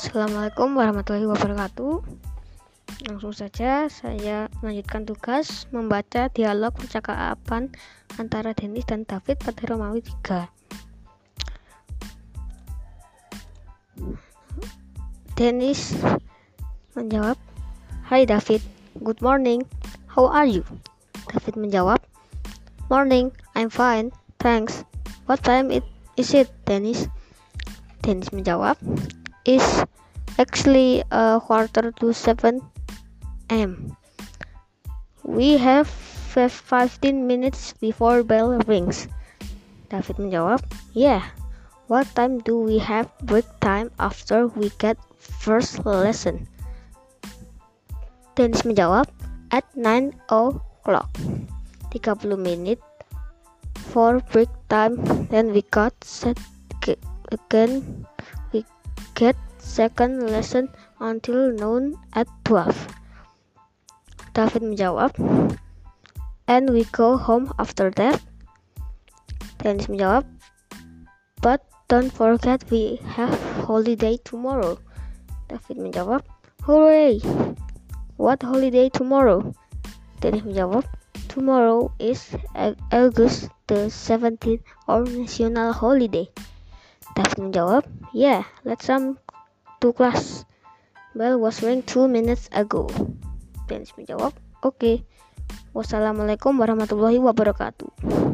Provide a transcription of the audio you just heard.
Assalamualaikum warahmatullahi wabarakatuh. Langsung saja saya melanjutkan tugas membaca dialog percakapan antara Denis dan David pada Romawi 3. Denis menjawab, "Hai David, good morning. How are you?" David menjawab, "Morning, I'm fine, thanks. What time it is it, Dennis?" Dennis menjawab, "Is actually a quarter to seven am. We have 15 minutes before bell rings. David menjawab, Yeah. What time do we have break time after we get first lesson? Dennis menjawab, At 9 o'clock. 30 menit for break time then we got set again get second lesson until noon at 12 David menjawab, And we go home after that? Dennis menjawab, But don't forget we have holiday tomorrow. David menjawab, Hooray! What holiday tomorrow? Dennis menjawab, Tomorrow is August the 17th or national holiday. David menjawab, Yeah, let's come to class. Bell was ring two minutes ago. Dennis menjawab, Oke. Okay. Wassalamualaikum warahmatullahi wabarakatuh.